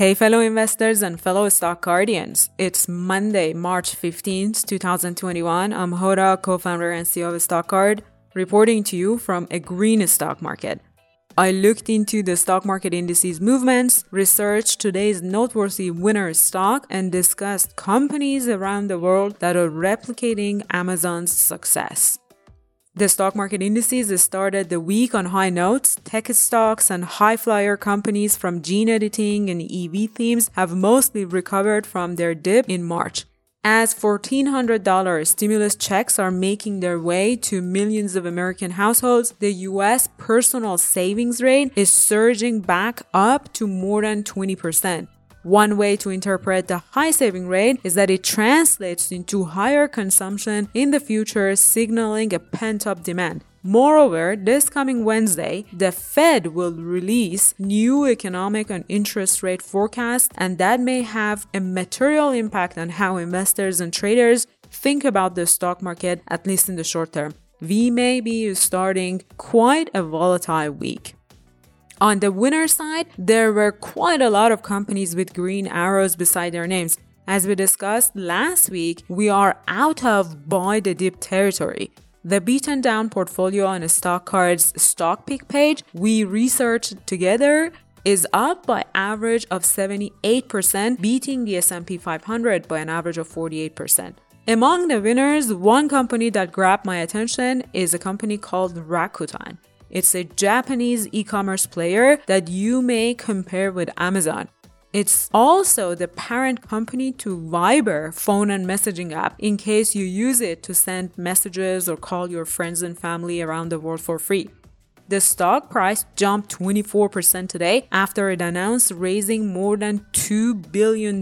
Hey, fellow investors and fellow stock guardians. It's Monday, March 15th, 2021. I'm Hoda, co founder and CEO of Stock Card, reporting to you from a green stock market. I looked into the stock market indices movements, researched today's noteworthy winner stock, and discussed companies around the world that are replicating Amazon's success. The stock market indices started the week on high notes. Tech stocks and high flyer companies from gene editing and EV themes have mostly recovered from their dip in March. As $1,400 stimulus checks are making their way to millions of American households, the US personal savings rate is surging back up to more than 20%. One way to interpret the high saving rate is that it translates into higher consumption in the future, signaling a pent up demand. Moreover, this coming Wednesday, the Fed will release new economic and interest rate forecasts, and that may have a material impact on how investors and traders think about the stock market, at least in the short term. We may be starting quite a volatile week. On the winner side, there were quite a lot of companies with green arrows beside their names. As we discussed last week, we are out of buy the dip territory. The beaten down portfolio on Stock Card's stock card's stock pick page we researched together is up by average of 78%, beating the S&P 500 by an average of 48%. Among the winners, one company that grabbed my attention is a company called Rakuten. It's a Japanese e commerce player that you may compare with Amazon. It's also the parent company to Viber phone and messaging app in case you use it to send messages or call your friends and family around the world for free. The stock price jumped 24% today after it announced raising more than $2 billion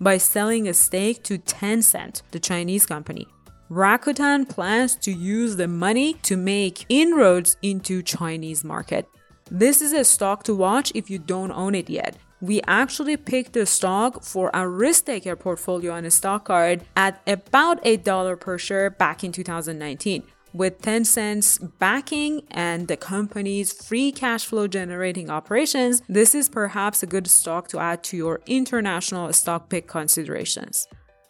by selling a stake to Tencent, the Chinese company. Rakuten plans to use the money to make inroads into Chinese market. This is a stock to watch if you don't own it yet. We actually picked the stock for our risk taker portfolio on a stock card at about $8 per share back in 2019. With Tencent backing and the company's free cash flow generating operations, this is perhaps a good stock to add to your international stock pick considerations.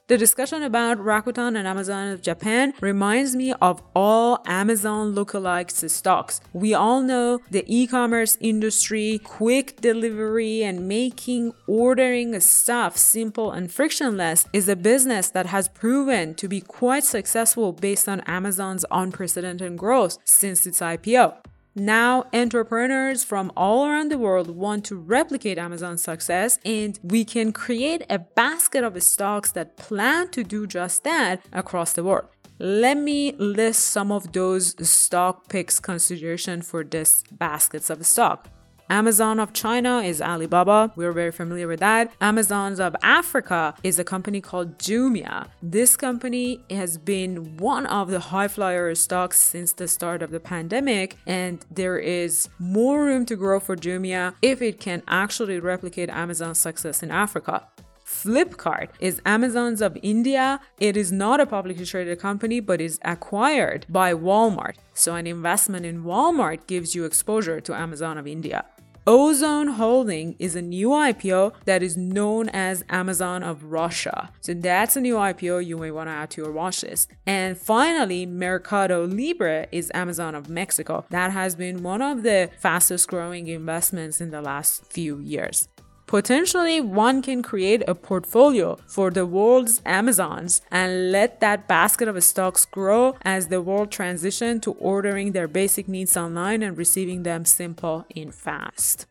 The discussion about Rakuten and Amazon of Japan reminds me of all Amazon lookalikes stocks. We all know the e-commerce industry, quick delivery and making ordering stuff simple and frictionless is a business that has proven to be quite successful based on Amazon's unprecedented growth since its IPO. Now, entrepreneurs from all around the world want to replicate Amazon's success, and we can create a basket of stocks that plan to do just that across the world. Let me list some of those stock picks consideration for this baskets of stock. Amazon of China is Alibaba. We're very familiar with that. Amazons of Africa is a company called Jumia. This company has been one of the high flyer stocks since the start of the pandemic, and there is more room to grow for Jumia if it can actually replicate Amazon's success in Africa. Flipkart is Amazon's of India. It is not a publicly traded company, but is acquired by Walmart. So an investment in Walmart gives you exposure to Amazon of India. Ozon Holding is a new IPO that is known as Amazon of Russia. So that's a new IPO you may want to add to your watch list. And finally, Mercado Libre is Amazon of Mexico. That has been one of the fastest growing investments in the last few years. Potentially, one can create a portfolio for the world's Amazons and let that basket of stocks grow as the world transition to ordering their basic needs online and receiving them simple and fast.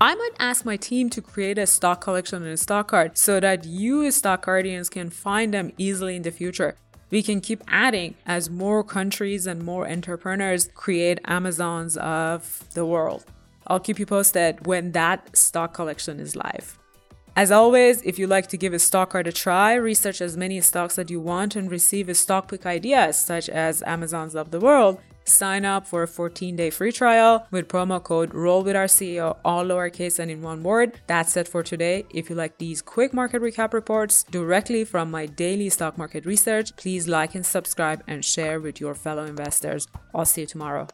I might ask my team to create a stock collection and a Stock Card so that you stock guardians can find them easily in the future. We can keep adding as more countries and more entrepreneurs create Amazons of the world. I'll keep you posted when that stock collection is live. As always, if you like to give a stock card a try, research as many stocks that you want and receive a stock pick ideas such as Amazon's of the world, sign up for a 14 day free trial with promo code roll with our CEO, all lowercase and in one word. That's it for today. If you like these quick market recap reports directly from my daily stock market research, please like and subscribe and share with your fellow investors. I'll see you tomorrow.